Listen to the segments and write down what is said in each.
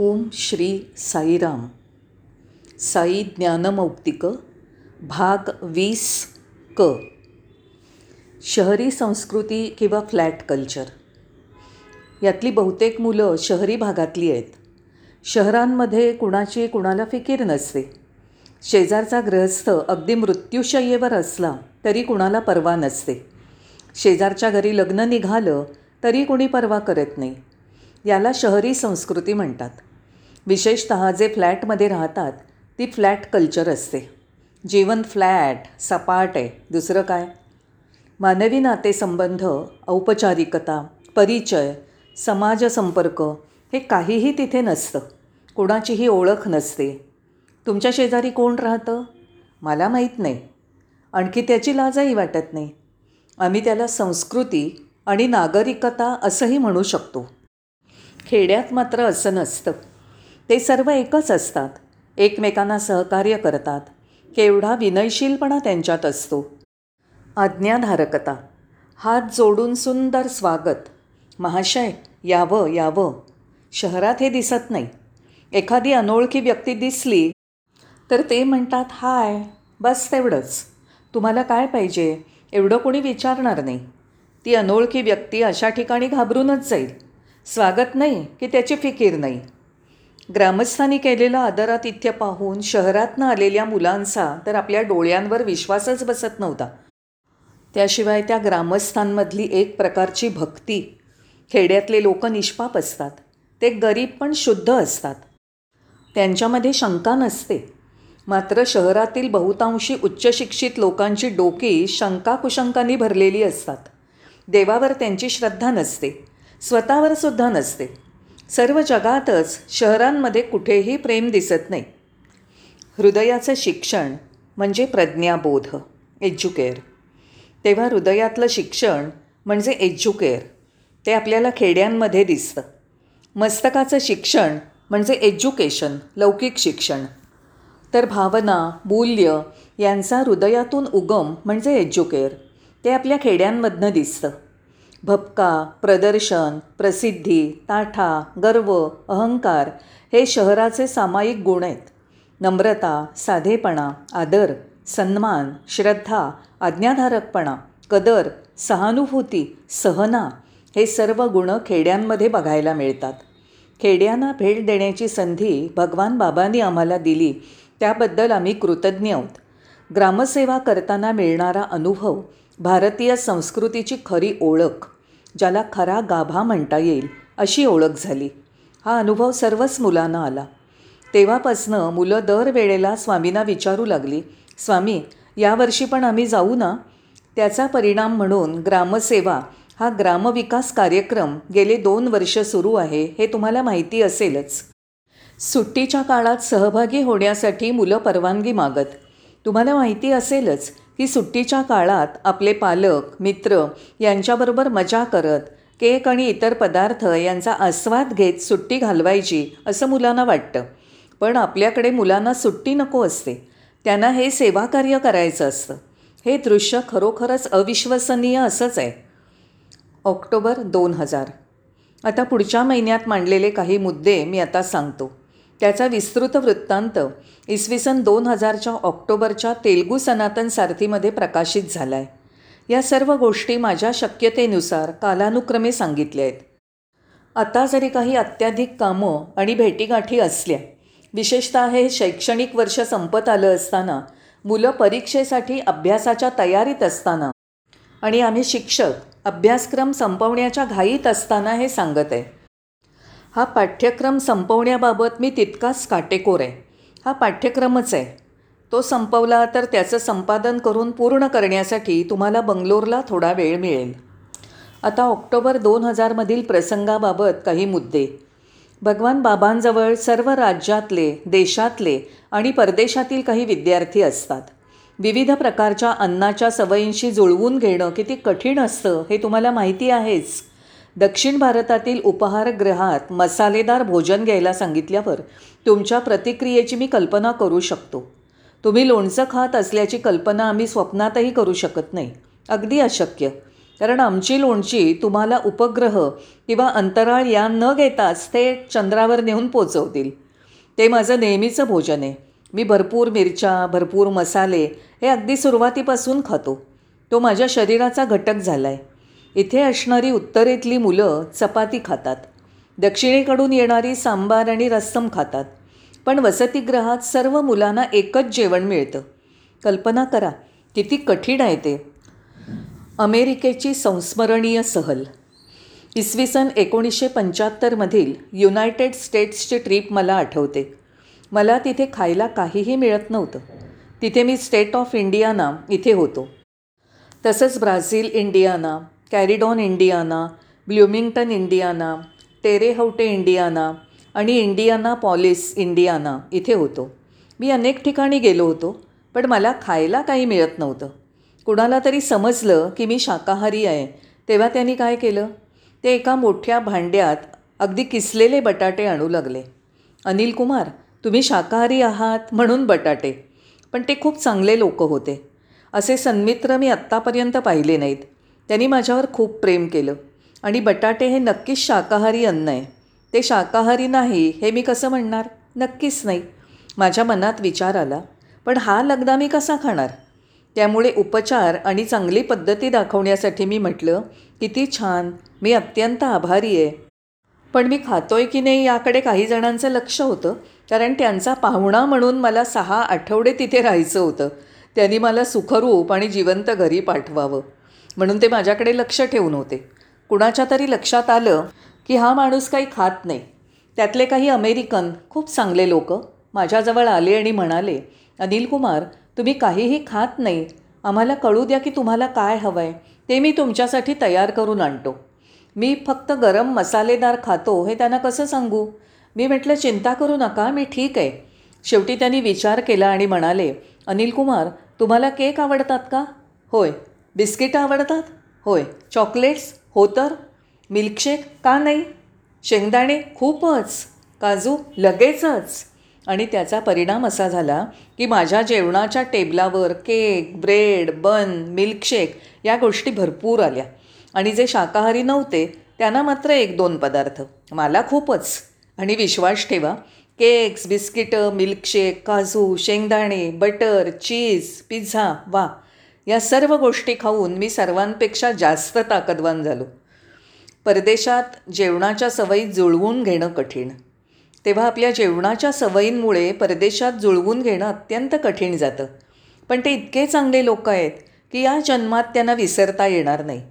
ओम श्री साईराम. साई ज्ञानमौक्तिक भाग वीस क. शहरी संस्कृती किंवा फ्लॅट कल्चर. यातली बहुतेक मुलं शहरी भागातली आहेत. शहरांमध्ये कुणाची कुणाला फिकीर नसते. शेजारचा ग्रहस्थ अगदी मृत्यूशय्येवर असला तरी कुणाला पर्वा नसते. शेजारच्या घरी लग्न निघालं तरी कुणी पर्वा करत नाही. याला शहरी संस्कृती म्हणतात. विशेषत जे फ्लॅटमध्ये राहतात ती फ्लॅट कल्चर असते. जीवन फ्लॅट सपाट आहे. दुसरं काय? मानवी नातेसंबंध औपचारिकता परिचय समाजसंपर्क हे काहीही तिथे नसतं. कोणाचीही ओळख नसते. तुमच्या शेजारी कोण राहतं? मला माहीत नाही. आणखी त्याची लाजही वाटत नाही. आम्ही त्याला संस्कृती आणि नागरिकता असंही म्हणू शकतो. खेड्यात मात्र असं नसतं. ते सर्व एकच असतात. एकमेकांना सहकार्य करतात. केवढा विनयशीलपणा त्यांच्यात असतो. आज्ञाधारकता. हात जोडून सुंदर स्वागत. महाशय यावं यावं. शहरात हे दिसत नाही. एखादी अनोळखी व्यक्ती दिसली तर ते म्हणतात हाय बस तेवढंच. तुम्हाला काय पाहिजे? एवढं कोणी विचारणार नाही. ती अनोळखी व्यक्ती अशा ठिकाणी घाबरूनच जाईल. स्वागत नाही की त्याची फिकीर नाही. ग्रामस्थांनी केलेलं आदरातिथ्य पाहून शहरातनं आलेल्या मुलांचा तर आपल्या डोळ्यांवर विश्वासच बसत नव्हता. त्याशिवाय त्या ग्रामस्थांमधली एक प्रकारची भक्ती. खेड्यातले लोक निष्पाप असतात. ते गरीब पण शुद्ध असतात. त्यांच्यामध्ये शंका नसते. मात्र शहरातील बहुतांशी उच्चशिक्षित लोकांची डोकी शंकाकुशंकांनी भरलेली असतात. देवावर त्यांची श्रद्धा नसते. स्वतःवर सुद्धा नसते. सर्व जगातच शहरांमध्ये कुठेही प्रेम दिसत नाही. हृदयाचं शिक्षण म्हणजे प्रज्ञाबोध एज्युकेअर. तेव्हा हृदयातलं शिक्षण म्हणजे एज्युकेअर. ते आपल्याला खेड्यांमध्ये दिसतं. मस्तकाचं शिक्षण म्हणजे एज्युकेशन लौकिक शिक्षण. तर भावना मूल्य यांचा हृदयातून उगम म्हणजे एज्युकेअर. ते आपल्या खेड्यांमधनं दिसतं. भपका प्रदर्शन प्रसिद्धी ताठा गर्व अहंकार हे शहराचे सामायिक गुण आहेत. नम्रता साधेपणा आदर सन्मान श्रद्धा आज्ञाधारकपणा कदर सहानुभूती सहना हे सर्व गुण खेड्यांमध्ये बघायला मिळतात. खेड्यांना भेट देण्याची संधी भगवान बाबांनी आम्हाला दिली त्याबद्दल आम्ही कृतज्ञ आहोत. ग्रामसेवा करताना मिळणारा अनुभव भारतीय संस्कृतीची खरी ओळख ज्याला खरा गाभा म्हणता येईल अशी ओळख झाली. हा अनुभव सर्वच मुलांना आला. तेव्हापासनं मुलं दरवेळेला स्वामींना विचारू लागली स्वामी यावर्षी पण आम्ही जाऊ ना? त्याचा परिणाम म्हणून ग्रामसेवा हा ग्रामविकास कार्यक्रम गेले दोन वर्ष सुरू आहे हे तुम्हाला माहिती असेलच. सुट्टीच्या काळात सहभागी होण्यासाठी मुलं परवानगी मागत. तुम्हाला माहिती असेलच की सुट्टीच्या काळात आपले पालक मित्र यांच्याबरोबर मजा करत केक आणि इतर पदार्थ यांचा आस्वाद घेत सुट्टी घालवायची असं मुलांना वाटतं. पण आपल्याकडे मुलांना सुट्टी नको असते. त्यांना हे सेवाकार्य करायचं असतं. हे दृश्य खरोखरच अविश्वसनीय असंच आहे. ऑक्टोबर दोन हजार. आता पुढच्या महिन्यात मांडलेले काही मुद्दे मी आता सांगतो. त्याचा विस्तृत वृत्तांत इसवी सन दोन हजारच्या ऑक्टोबरच्या तेलगू सनातन सारथीमध्ये प्रकाशित झाला आहे या सर्व गोष्टी माझ्या शक्यतेनुसार कालानुक्रमे सांगितल्या आहेत. आता जरी काही अत्याधिक कामं आणि भेटीगाठी असल्या विशेषतः हे शैक्षणिक वर्ष संपत आलं असताना मुलं परीक्षेसाठी अभ्यासाच्या तयारीत असताना आणि आम्ही शिक्षक अभ्यासक्रम संपवण्याच्या घाईत असताना हे सांगत आहे. हा पाठ्यक्रम संपवण्याबाबत मी तितकाच काटेकोर आहे. हा पाठ्यक्रमच आहे. तो संपवला तर त्याचं संपादन करून पूर्ण करण्यासाठी तुम्हाला बंगलोरला थोडा वेळ मिळेल. आता ऑक्टोबर दोन हजारमधील प्रसंगाबाबत काही मुद्दे. भगवान बाबांजवळ सर्व राज्यातले देशातले आणि परदेशातील काही विद्यार्थी असतात. विविध प्रकारच्या अन्नाच्या सवयींशी जुळवून घेणं किती कठीण असतं हे तुम्हाला माहिती आहेच. दक्षिण भारतातील उपहारगृहात मसालेदार भोजन घ्यायला सांगितल्यावर तुमच्या प्रतिक्रियेची मी कल्पना करू शकतो. तुम्ही लोणचं खात असल्याची कल्पना आम्ही स्वप्नातही करू शकत नाही. अगदी अशक्य. कारण आमची लोणची तुम्हाला उपग्रह किंवा अंतराळ या न घेताच ते चंद्रावर नेऊन पोचवतील. ते माझं नेहमीचं भोजन आहे. मी भरपूर मिरच्या भरपूर मसाले हे अगदी सुरुवातीपासून खातो. तो माझ्या शरीराचा घटक झाला आहे इथे असणारी उत्तरेतली मुलं चपाती खातात. दक्षिणेकडून येणारी सांबार आणि रस्सम खातात. पण वसतिगृहात सर्व मुलांना एकच जेवण मिळतं. कल्पना करा किती कठीण आहे ते. अमेरिकेची संस्मरणीय सहल. इसवी सन एकोणीसशे पंच्याहत्तरमधील युनायटेड स्टेट्सची ट्रीप मला आठवते. मला तिथे खायला काहीही मिळत नव्हतं. तिथे मी स्टेट ऑफ इंडियाना इथे होतो. तसंच Brazil Indiana Corydon Indiana Bloomington Indiana Terre Haute Indiana आणि इंडियाना पॉलिस इंडियाना इथे होतो. मी अनेक ठिकाणी गेलो होतो पण मला खायला काही मिळत नव्हतं. कुणाला तरी समजलं की मी शाकाहारी आहे तेव्हा त्यांनी काय केलं? ते एका मोठ्या भांड्यात अगदी किसलेले बटाटे आणू लागले. अनिल कुमार तुम्ही शाकाहारी आहात म्हणून बटाटे. पण ते खूप चांगले लोक होते. असे सन्मित्र मी आत्तापर्यंत पाहिले नाहीत. त्यांनी माझ्यावर खूप प्रेम केलं. आणि बटाटे हे नक्कीच शाकाहारी अन्न आहे. ते शाकाहारी नाही हे मी कसं म्हणणार? नक्कीच नाही. माझ्या मनात विचार आला पण हा लगदा मी कसा खाणार? त्यामुळे उपचार आणि चांगली पद्धती दाखवण्यासाठी मी म्हटलं किती छान मी अत्यंत आभारी आहे. पण मी खातोय की नाही याकडे काही जणांचं लक्ष होतं कारण त्यांचा पाहुणा म्हणून मला सहा आठवडे तिथे राहायचं होतं. त्यांनी मला सुखरूप आणि जिवंत घरी पाठवावं. म्हणून ते माझ्याकडे लक्ष ठेवून होते. कुणाच्या तरी लक्षात आलं की हा माणूस काही खात नाही. त्यातले काही अमेरिकन खूप चांगले लोक माझ्याजवळ आले आणि म्हणाले अनिल कुमार तुम्ही काहीही खात नाही. आम्हाला कळू द्या की तुम्हाला काय हवं आहे ते मी तुमच्यासाठी तयार करून आणतो. मी फक्त गरम मसालेदार खातो हे त्यांना कसं सांगू? मी म्हटलं चिंता करू नका मी ठीक आहे. शेवटी त्यांनी विचार केला आणि म्हणाले अनिल कुमार तुम्हाला केक आवडतात का? होय. बिस्किटं आवडतात? होय. चॉकलेट्स? हो तर. मिल्कशेक? का नाही? शेंगदाणे? खूपच. काजू? लगेचच. आणि त्याचा परिणाम असा झाला की माझ्या जेवणाच्या टेबलावर केक ब्रेड बन मिल्कशेक या गोष्टी भरपूर आल्या. आणि जे शाकाहारी नव्हते त्यांना मात्र एक दोन पदार्थ. मला खूपच. आणि विश्वास ठेवा केक्स बिस्किटं मिल्कशेक काजू शेंगदाणे बटर चीज पिझ्झा वा. या सर्व गोष्टी खाऊन मी सर्वांपेक्षा जास्त ताकदवान झालो. परदेशात जेवणाच्या सवयी जुळवून घेणं कठीण. तेव्हा आपल्या जेवणाच्या सवयींमुळे परदेशात जुळवून घेणं अत्यंत कठीण जातं. पण ते इतके चांगले लोक आहेत की या जन्मात त्यांना विसरता येणार नाही.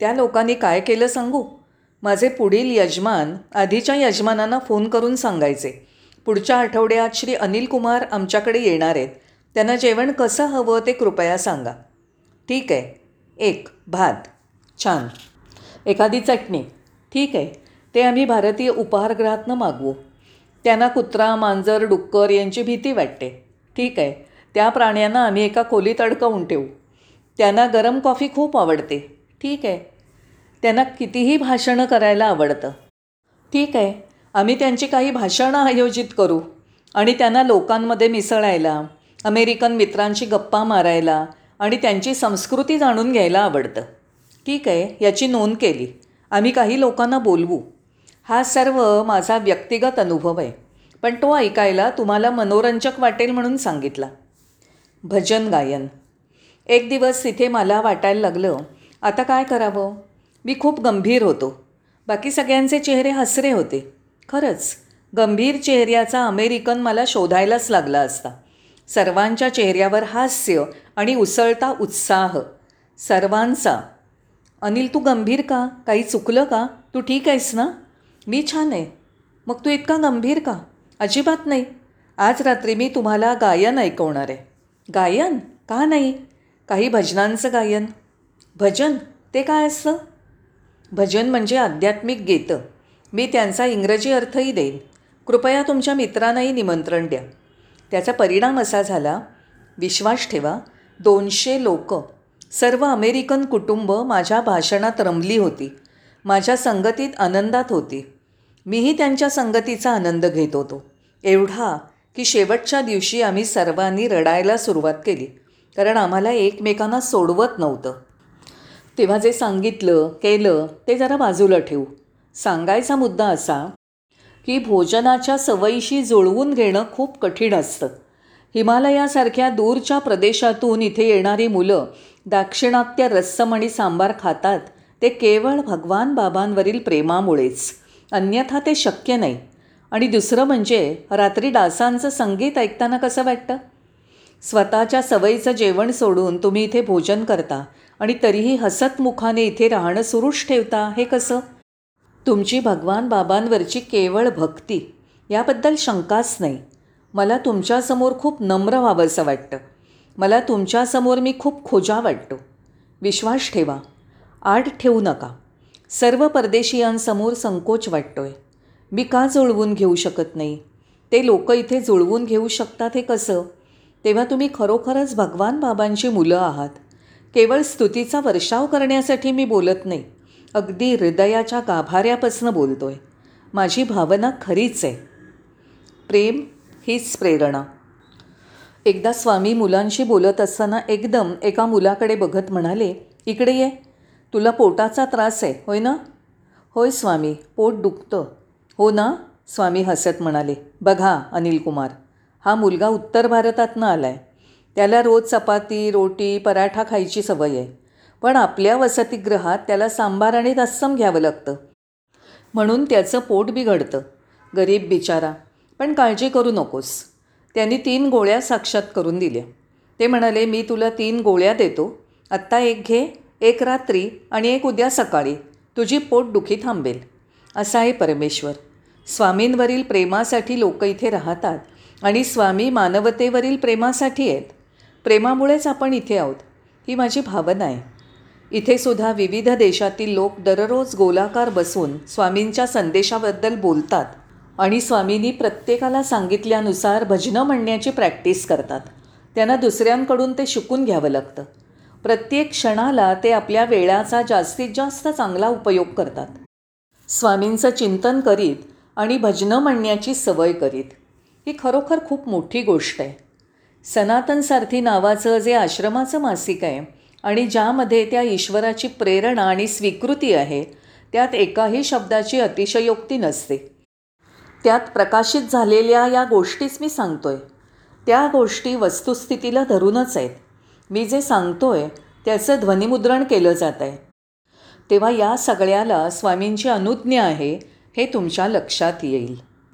त्या लोकांनी काय केलं सांगू? माझे पुढील यजमान आधीच्या यजमानांना फोन करून सांगायचे. पुढच्या आठवड्यात श्री अनिल कुमार आमच्याकडे येणार आहेत. त्यांना जेवण कसं हवं ते कृपया सांगा. ठीक आहे. एक भात. छान. एखादी चटणी. ठीक आहे. ते आम्ही भारतीय उपहारगृहातनं मागवू. त्यांना कुत्रा मांजर डुक्कर यांची भीती वाटते. ठीक आहे. त्या प्राण्यांना आम्ही एका खोलीत अडकवून ठेवू. त्यांना गरम कॉफी खूप आवडते. ठीक आहे. त्यांना कितीही भाषणं करायला आवडतं. ठीक आहे. आम्ही त्यांची काही भाषणं आयोजित करू. आणि त्यांना लोकांमध्ये मिसळायला अमेरिकन मित्रांशी गप्पा मारायला आणि त्यांची संस्कृती जाणून घ्यायला आवडतं. ठीक आहे याची नोंद केली. आम्ही काही लोकांना बोलवू. हा सर्व माझा व्यक्तिगत अनुभव आहे. पण तो ऐकायला तुम्हाला मनोरंजक वाटेल म्हणून सांगितला. भजन गायन. एक दिवस तिथे मला वाटायला लागलं आता काय करावं? मी खूप गंभीर होतो. बाकी सगळ्यांचे चेहरे हसरे होते. खरंच गंभीर चेहऱ्याचा अमेरिकन मला शोधायलाच लागला असता. सर्वांच्या चेहऱ्यावर हास्य आणि उसळता उत्साह. सर्वांचा. अनिल तू गंभीर का? काही चुकलं का? तू ठीक आहेस ना? मी छान आहे. मग तू इतका गंभीर का? अजिबात नाही. आज रात्री मी तुम्हाला गायन ऐकवणार आहे. गायन? का नाही? काही भजनांचं गायन. भजन? ते काय असतं भजन म्हणजे आध्यात्मिक गीतं. मी त्यांचा इंग्रजी अर्थही देईन. कृपया तुमच्या मित्रांनाही निमंत्रण द्या. त्याचा परिणाम असा झाला विश्वास ठेवा दोनशे लोक. सर्व अमेरिकन कुटुंब माझ्या भाषणात रमली होती. माझ्या संगतीत आनंदात होती. मीही त्यांच्या संगतीचा आनंद घेत होतो. एवढा की शेवटच्या दिवशी आम्ही सर्वांनी रडायला सुरुवात केली कारण आम्हाला एकमेकांना सोडवत नव्हतं. तेव्हा जे सांगितलं केलं ते जरा बाजूला ठेवू. सांगायचा मुद्दा असा की भोजनाच्या सवयीशी जुळवून घेणं खूप कठीण असतं. हिमालयासारख्या दूरच्या प्रदेशातून इथे येणारी मुलं दाक्षिणात्य रस्सम आणि सांबार खातात. ते केवळ भगवान बाबांवरील प्रेमामुळेच. अन्यथा ते शक्य नाही. आणि दुसरं म्हणजे रात्री डासांचं संगीत ऐकताना कसं वाटतं? स्वतःच्या सवयीचं जेवण सोडून तुम्ही इथे भोजन करता आणि तरीही हसतमुखाने इथे राहणं सुरूच ठेवता हे कसं? तुमची भगवान बाबांवरची केवळ भक्ती याबद्दल शंकाच नाही. मला तुमच्यासमोर खूप नम्र व्हावंसं वाटतं. मला तुमच्यासमोर मी खूप खोजा वाटतो. विश्वास ठेवा. आड ठेवू नका. सर्व परदेशीयांसमोर संकोच वाटतो आहे मी का जुळवून घेऊ शकत नाही? ते लोक इथे जुळवून घेऊ शकतात हे कसं? तेव्हा तुम्ही खरोखरच भगवान बाबांची मुलं आहात. केवळ स्तुतीचा वर्षाव करण्यासाठी मी बोलत नाही. अगदी हृदयाच्या गाभाऱ्यापासून बोलतो आहे माझी भावना खरीच आहे. प्रेम हीच प्रेरणा. एकदा स्वामी मुलांशी बोलत असताना एकदम एका मुलाकडे बघत म्हणाले इकडे ये. तुला पोटाचा त्रास आहे होय ना? होय स्वामी पोट दुखतं. हो ना? स्वामी हसत म्हणाले बघा अनिल कुमार हा मुलगा उत्तर भारतातनं आला आहे त्याला रोज चपाती रोटी पराठा खायची सवय आहे. पण आपल्या वसतिगृहात त्याला सांबार आणि रस्सम घ्यावं लागतं. म्हणून त्याचं पोट बिघडतं. गरीब बिचारा पण काळजी करू नकोस. त्यांनी तीन गोळ्या साक्षात करून दिल्या. ते म्हणाले मी तुला तीन गोळ्या देतो. आत्ता एक घे एक रात्री आणि एक उद्या सकाळी. तुझी पोटदुखी थांबेल. असा आहे परमेश्वर. स्वामींवरील प्रेमासाठी लोक इथे राहतात आणि स्वामी मानवतेवरील प्रेमासाठी आहेत. प्रेमामुळेच आपण इथे आहोत. ही माझी भावना आहे. इथे सुद्धा विविध देशातील लोक दररोज गोलाकार बसून स्वामींच्या संदेशाबद्दल बोलतात. आणि स्वामींनी प्रत्येकाला सांगितल्यानुसार भजनं म्हणण्याची प्रॅक्टिस करतात. त्यांना दुसऱ्यांकडून ते शिकून घ्यावं लागतं. प्रत्येक क्षणाला ते आपल्या वेळाचा जास्तीत जास्त चांगला उपयोग करतात. स्वामींचं चिंतन करीत आणि भजनं म्हणण्याची सवय करीत ही खरोखर खूप मोठी गोष्ट आहे. सनातन सारथी नावाचं जे आश्रमाचं मासिक आहे आणि ज्यामध्ये त्या ईश्वराची प्रेरणा आणि स्वीकृती आहे त्यात एकाही शब्दाची अतिशयोक्ती नसते. त्यात प्रकाशित झालेल्या या गोष्टीच मी सांगतोय. त्या गोष्टी वस्तुस्थितीला धरूनच आहेत. मी जे सांगतोय त्याचं ध्वनिमुद्रण केलं जात आहे. तेव्हा या सगळ्याला स्वामींची अनुज्ञा आहे हे तुमच्या लक्षात येईल.